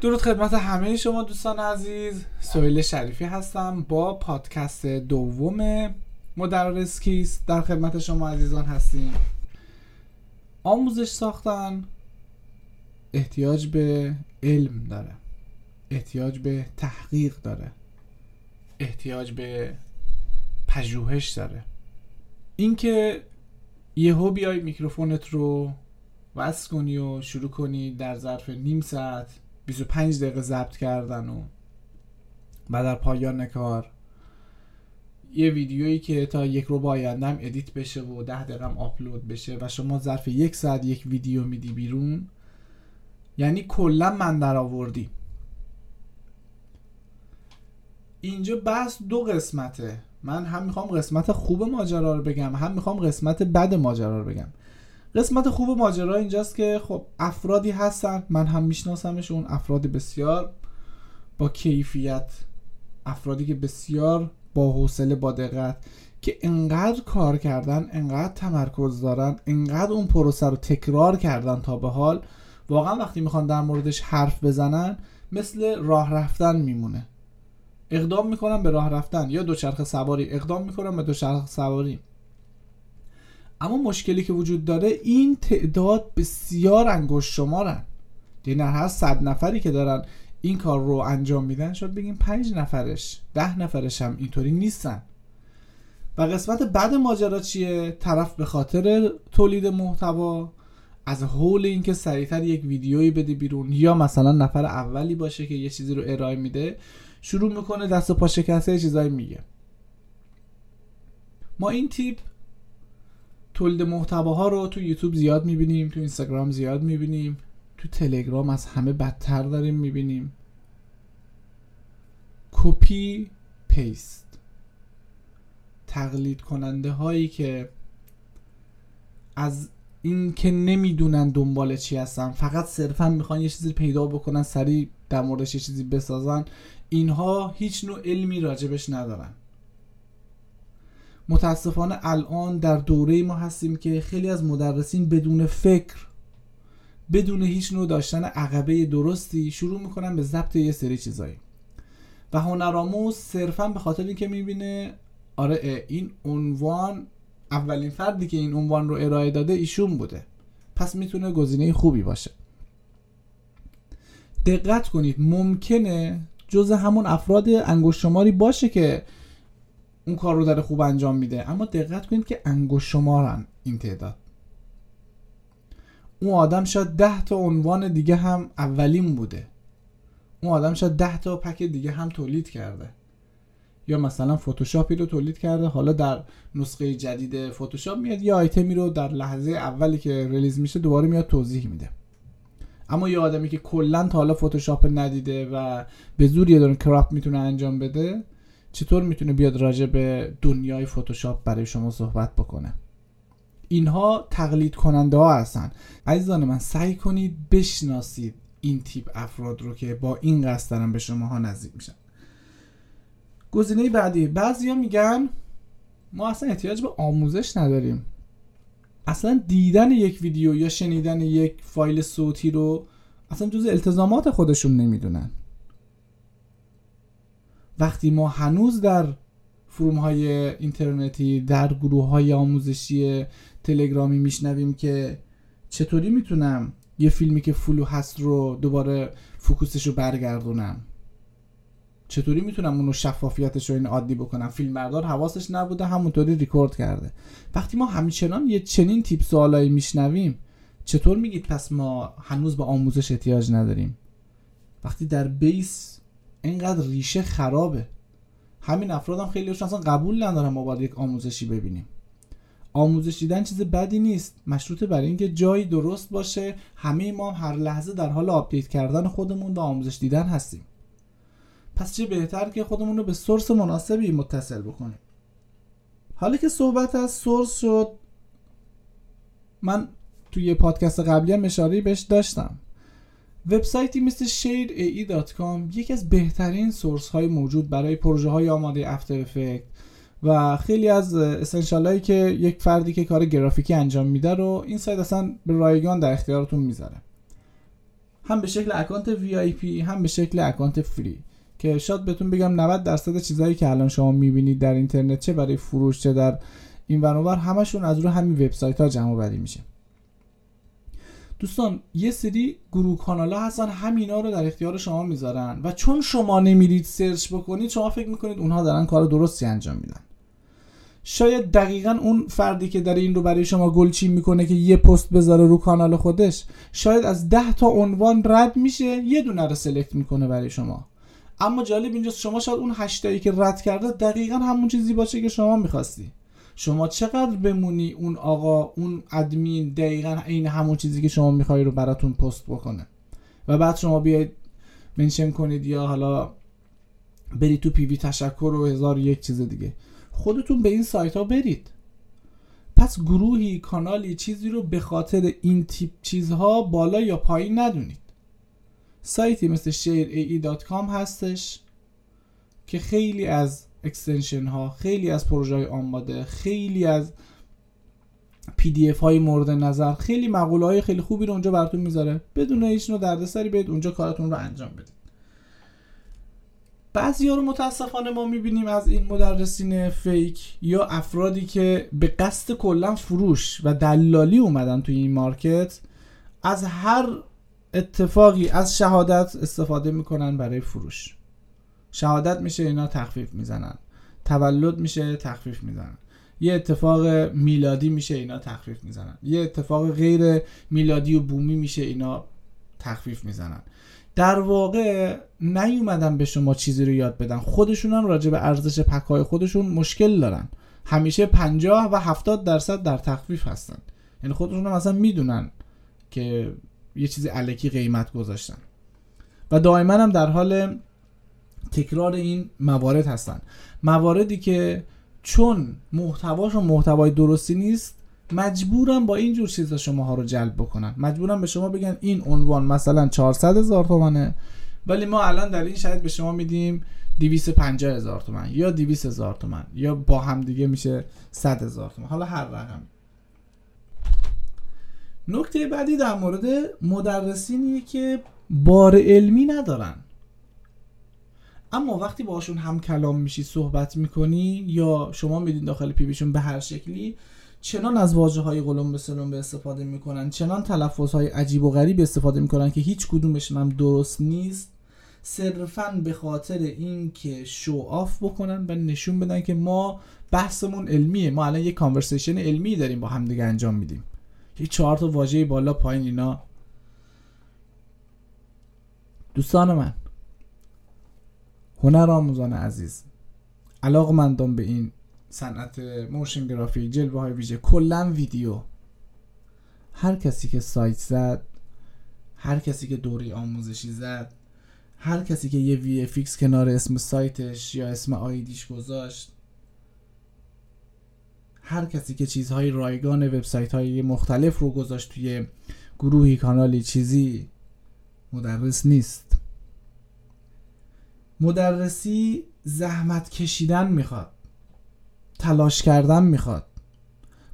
درود خدمت همه شما دوستان عزیز. سویل شریفی هستم با پادکست دوم مدرس کیست در خدمت شما عزیزان هستیم. آموزش ساختن احتیاج به علم داره. احتیاج به تحقیق داره. احتیاج به پژوهش داره. اینکه یهو بیای میکروفونت رو وصل کنی و شروع کنی در ظرف نیم ساعت 25 دقیقه ضبط کردن و بعد در پایان کار. یه ویدیویی که تا یک ربع آینده هم edit بشه و بعد هم آپلود بشه و شما ظرف یک ساعت یک ویدیو میدی بیرون یعنی کلا من در آوردی. اینجا بحث دو قسمته. من هم می‌خوام قسمت خوب ماجرا رو بگم هم می‌خوام قسمت بد ماجرا رو بگم. قسمت خوب ماجرا اینجاست که خب افرادی هستن من هم میشناسمشون افراد بسیار با کیفیت افرادی که بسیار با حوصله با دقت که انقدر کار کردن انقدر تمرکز دارن انقدر اون پروسه رو تکرار کردن تا به حال واقعا وقتی می‌خوان در موردش حرف بزنن مثل راه رفتن میمونه. اقدام می‌کنن به راه رفتن یا دوچرخه سواری اقدام می‌کنن به دوچرخه سواری. اما مشکلی که وجود داره این تعداد بسیار انگشت شمارن یعنی هر صد نفری که دارن این کار رو انجام میدن شاید بگیم پنج نفرش ده نفرش هم اینطوری نیستن. و قسمت بعد ماجرا چیه؟ طرف به خاطر تولید محتوا. از حول اینکه سریعتر یک ویدیویی بده بیرون یا مثلا نفر اولی باشه که یه چیزی رو ارائه میده شروع می‌کنه دست و پا شکسته چیزایی میگه. ما این تیپ تولید محتواها رو تو یوتیوب زیاد می‌بینیم تو اینستاگرام زیاد می‌بینیم تو تلگرام از همه بدتر داریم می‌بینیم. copy paste تقلید کننده هایی که از این که نمی‌دونن دنبال چی هستن فقط صرفا می‌خوان یه چیزی پیدا بکنن سریع در موردش یه چیزی بسازن اینها هیچ نوع علمی راجبش ندارن. متاسفانه الان در دوره ما هستیم که خیلی از مدرسین بدون فکر بدون هیچ نوع داشتن عقبه درستی شروع می‌کنن به ضبط یه سری چیزایی. و هنرآموز صرفا به خاطر اینکه می‌بینه آره این عنوان اولین فردی که این عنوان رو ارائه داده ایشون بوده. پس می‌تونه گزینه خوبی باشه. دقت کنید ممکنه جز همون افراد انگشت شماری باشه که اون کار رو داره خوب انجام میده. اما دقت کنید که انگشت شمارن این تعداد. اون آدم شاید ده تا عنوان دیگه هم اولین بوده. اون آدم شاید ده تا پک دیگه هم تولید کرده. یا مثلا فتوشاپی رو تولید کرده. حالا در نسخه جدید فتوشاپ میاد یه آیتمی رو در لحظه اولی که ریلیز میشه دوباره میاد توضیح میده. اما یه آدمی که کلا تا حالا فتوشاپ ندیده و به زور یه دونه کراپ می‌تونه انجام بده چطور می‌تونه بیاد راجع به دنیای فتوشاپ برای شما صحبت بکنه؟ اینها تقلید کننده ها هستن. عزیزان من سعی کنید بشناسید این تیپ افراد رو که با این قصد دارن به شما ها نزدیک میشن. گزینه بعدی بعضیا میگن ما اصلا احتیاج به آموزش نداریم. اصلا دیدن یک ویدیو یا شنیدن یک فایل صوتی رو اصلا جز التزامات خودشون نمی‌دونن. وقتی ما هنوز در forum های اینترنتی در گروه های آموزشی تلگرامی میشنویم که چطوری می‌تونم یه فیلمی که فلو هست رو دوباره focus ش رو برگردونم؟ چطوری می‌تونم اونو شفافیتش رو این عادی بکنم؟ فیلم بردار حواسش نبوده همونطوری ریکورد کرده. وقتی ما همچنان یه چنین تیپ سوالایی میشنویم چطور میگید پس ما هنوز به آموزش احتیاج نداریم؟ وقتی در base اینقدر ریشه خرابه. همین افراد هم خیلی اصلا قبول ندارن ما باید یک آموزشی ببینیم. آموزش دیدن چیز بدی نیست. مشروطه برای اینکه جایی درست باشه همه ما هر لحظه در حال update کردن خودمون و آموزش دیدن هستیم. پس چه بهتر که خودمون رو به source مناسبی متصل بکنیم. حالا که صحبت از source شد من توی پادکست قبلی هم اشاره بهش داشتم. وبسایتی مثل shareae.com یکی از بهترین source های موجود برای پروژه های آماده After Effects و خیلی از essential هایی که یک فردی که کار گرافیکی انجام میده رو این سایت اصلا به رایگان در اختیارتون می‌ذاره. هم به شکل اکانت VIP هم به شکل اکانت free که شاید بهتون بگم 90 درصد چیزهایی که الان شما می‌بینید در اینترنت چه برای فروش چه در این ورانور همشون از رو همین وبسایت ها جمع بری میشه. دوستان یه سری گروه کانال هستن همینا رو در اختیار شما می‌ذارن و چون شما نمیرید سرچ بکنید شما فکر می‌کنید اونها دارن کار درستی انجام میدن. شاید دقیقا اون فردی که داره این رو برای شما گلچین می‌کنه که یه پست بذاره رو کانال خودش شاید از ده تا عنوان رد میشه یه دونه رو سلکت می‌کنه برای شما. اما جالب اینجاست شما شاید اون هشتایی که رد کرده دقیقا همون چیزی باشه که شما می‌خواستی. شما چقدر بمونی اون آقا اون ادمین دقیقا این همون چیزی که شما می‌خوای رو براتون پست بکنه؟ و بعد شما بیاید منشن کنید یا حالا برید تو پیوی تشکر و هزار یک چیز دیگه. خودتون به این سایت ها برید. پس گروهی کانالی چیزی رو به خاطر این تیپ چیزها بالا یا پایین ندونید. سایتی مثل shareae.com هستش که خیلی از extension ها خیلی از پروژه های آماده خیلی از PDF های مورد نظر خیلی مقوله های خیلی خوبی رو اونجا براتون می‌ذاره. بدون هیچ نوع دردسری برید اونجا کارتون رو انجام بدید. بعضی ها رو متاسفانه ما می‌بینیم از این مدرسین fake یا افرادی که به قصد کلا فروش و دلالی اومدن توی این مارکت از هر اتفاقی از شهادت استفاده می‌کنن برای فروش. شهادت میشه اینا تخفیف می‌زنن. تولد میشه تخفیف می‌زنن. یه اتفاق میلادی میشه اینا تخفیف می‌زنن. یه اتفاق غیر میلادی و بومی میشه اینا تخفیف می‌زنن. در واقع نیومدن به شما چیزی رو یاد بدن. خودشون هم راجع به ارزش پکای خودشون مشکل دارن. همیشه 50 و 70 درصد در تخفیف هستن. یعنی خودشون هم اصلا می‌دونن که یه چیزی علکی قیمت گذاشتن. و دائما هم در حال تکرار این موارد هستن. مواردی که چون محتواشون محتوای درستی نیست مجبورم با این جور چیزا شماها رو جلب بکنن. مجبورم به شما بگن این عنوان مثلا 400 هزار تومنه ولی ما الان در این شاید به شما میدیم 250 هزار تومن یا 200 هزار تومن یا با هم دیگه میشه 100 هزار تومن. حالا هر رقم نکته بعدی در مورد مدرسینیه که بار علمی ندارن. اما وقتی باشون هم کلام میشی صحبت می‌کنی یا شما میدین داخل پیویشون به هر شکلی چنان از واجه های قلم به سلم به استفاده می‌کنن چنان تلفظ های عجیب و غریب استفاده می‌کنن که هیچ کدومشون هم درست نیست. صرفا به خاطر اینکه شو آف بکنن و نشون بدن که ما بحثمون علمیه. ما الان یه conversation علمی داریم با همدیگه انجام میدیم. یه چهار تا واژه بالا پایین اینا. دوستان من هنر آموزان عزیز علاقمندان به این صنعت motion graphic جلوه های ویژه کلا ویدیو. هر کسی که سایت زد هر کسی که دوره آموزشی زد هر کسی که یه VFX کنار اسم سایتش یا اسم آیدیش گذاشت هر کسی که چیزهای رایگان وبسایت های مختلف رو گذاشت توی گروهی کانالی چیزی مدرس نیست. مدرسی زحمت کشیدن می‌خواد. تلاش کردن می‌خواد.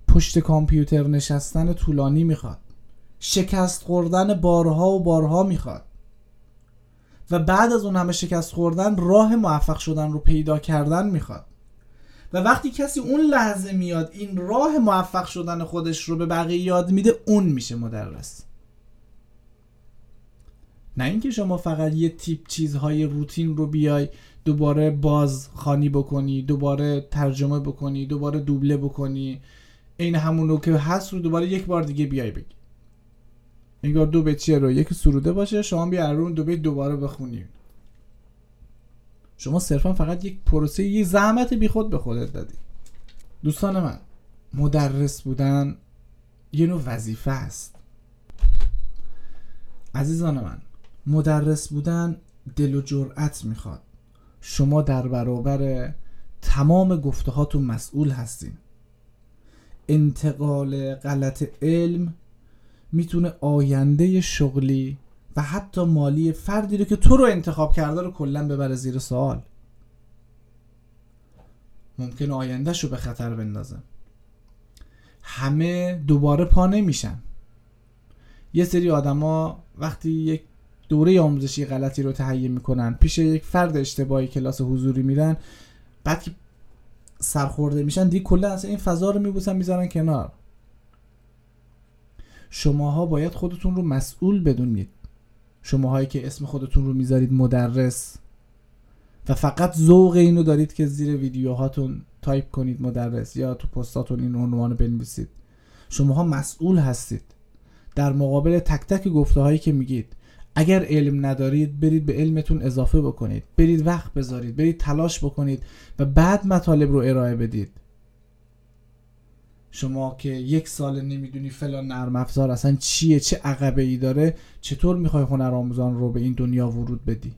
پشت کامپیوتر نشستن طولانی می‌خواد. شکست خوردن بارها و بارها می‌خواد. و بعد از اون همه شکست خوردن راه موفق شدن رو پیدا کردن می‌خواد. و وقتی کسی اون لحظه میاد این راه موفق شدن خودش رو به بقیه یاد میده اون میشه مدرس. نه اینکه شما فقط یه تیپ چیزهای روتین رو بیای دوباره باز خانی بکنی دوباره ترجمه بکنی دوباره دوبله بکنی این همون رو که هست رو دوباره یک بار دیگه بیای بگی. انگار دو بیتیه رو؟ یک سروده باشه شما بیا رو دو بیت دوباره بخونی. شما صرفا فقط یک پروسه یه زحمت بی خود به خودت دادی. دوستان من مدرس بودن یه نوع وظیفه است. عزیزان من مدرس بودن دل و جرأت می‌خواد. شما در برابر تمام گفته هاتون مسئول هستین. انتقال غلط علم می‌تونه آینده شغلی و حتی مالی فردی رو که تو رو انتخاب کرده رو کلا ببره زیر سوال. ممکن آیندهش رو به خطر بندازه. همه دوباره پا نمیشن. یه سری آدما وقتی یک دوره آموزشی غلطی رو تهیه می‌کنن. پیش یک فرد اشتباهی کلاس حضوری میرن بعد که سرخورده میشن دیگه کلا اصلا این فضا رو میبوسن می‌ذارن کنار. شماها باید خودتون رو مسئول بدونید. شماهایی که اسم خودتون رو می‌ذارید مدرس. و فقط ذوق اینو دارید که زیر ویدیوهاتون تایپ کنید مدرس یا تو پستاتون این عنوان بنویسید. شماها مسئول هستید. در مقابل تک تک گفته هایی که میگید. اگر علم ندارید برید به علمتون اضافه بکنید. برید وقت بذارید برید تلاش بکنید و بعد مطالب رو ارائه بدید. شما که یک سال نمی‌دونی فلان نرم افزار اصلا چیه چه عقبه ای داره چطور می‌خوای هنر آموزان رو به این دنیا ورود بدی؟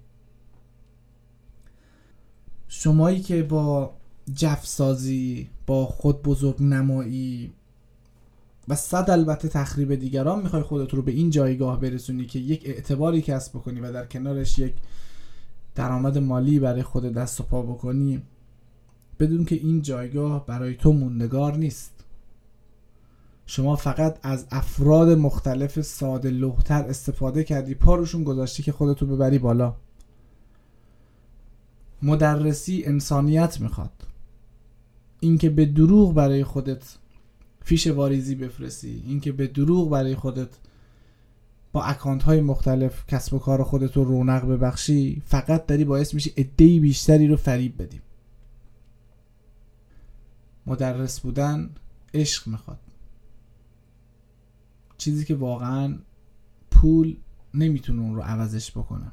شمایی که با جفسازی با خود بزرگ نمایی و صد البته تخریب دیگران می‌خوای خودت رو به این جایگاه برسونی که یک اعتباری کسب بکنی و در کنارش یک درآمد مالی برای خود دست و پا بکنی بدون که این جایگاه برای تو موندگار نیست. شما فقط از افراد مختلف ساده لوحتر استفاده کردی پاروشون گذاشتی که خودتو ببری بالا. مدرسی انسانیت می‌خواد. اینکه به دروغ برای خودت فیش واریزی بفرستی. اینکه به دروغ برای خودت با اکانت های مختلف کسب و کار خودت رو رونق ببخشی فقط داری باعث میشی ادهی بیشتری رو فریب بدیم مدرس بودن عشق می‌خواد. چیزی که واقعا پول نمی‌تونه اون رو عوضش بکنه.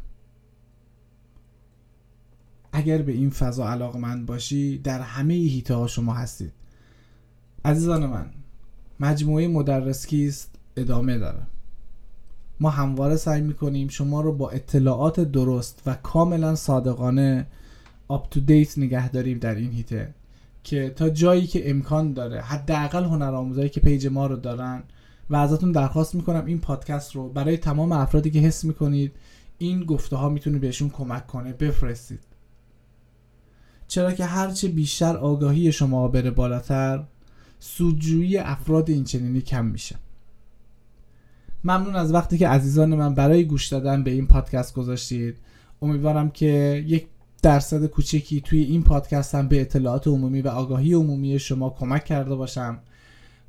اگر به این فضا علاقمند باشی در همه هیته ها شما هستید. عزیزان من مجموعه مدرس کیست ادامه داره. ما همواره سعی می‌کنیم شما رو با اطلاعات درست و کاملا صادقانه up to date نگه داریم در این حیطه که تا جایی که امکان داره حداقل هنر آموزایی که page ما رو دارن و ازتون درخواست می‌کنم این پادکست رو برای تمام افرادی که حس می‌کنید این گفته ها می‌تونه بهشون کمک کنه بفرستید. چرا که هرچه بیشتر آگاهی شما بره بالاتر سودجویی افراد این چنینی کم میشه. ممنون از وقتی که عزیزان من برای گوش دادن به این پادکست گذاشتید. امیدوارم که یک درصد کوچکی توی این پادکست هم به اطلاعات عمومی و آگاهی عمومی شما کمک کرده باشم.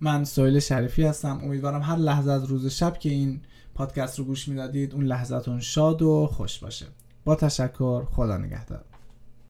من سویل شریفی هستم. امیدوارم هر لحظه از روز شب که این پادکست رو گوش می‌دادید اون لحظتون شاد و خوش باشه. با تشکر خدا نگهدار.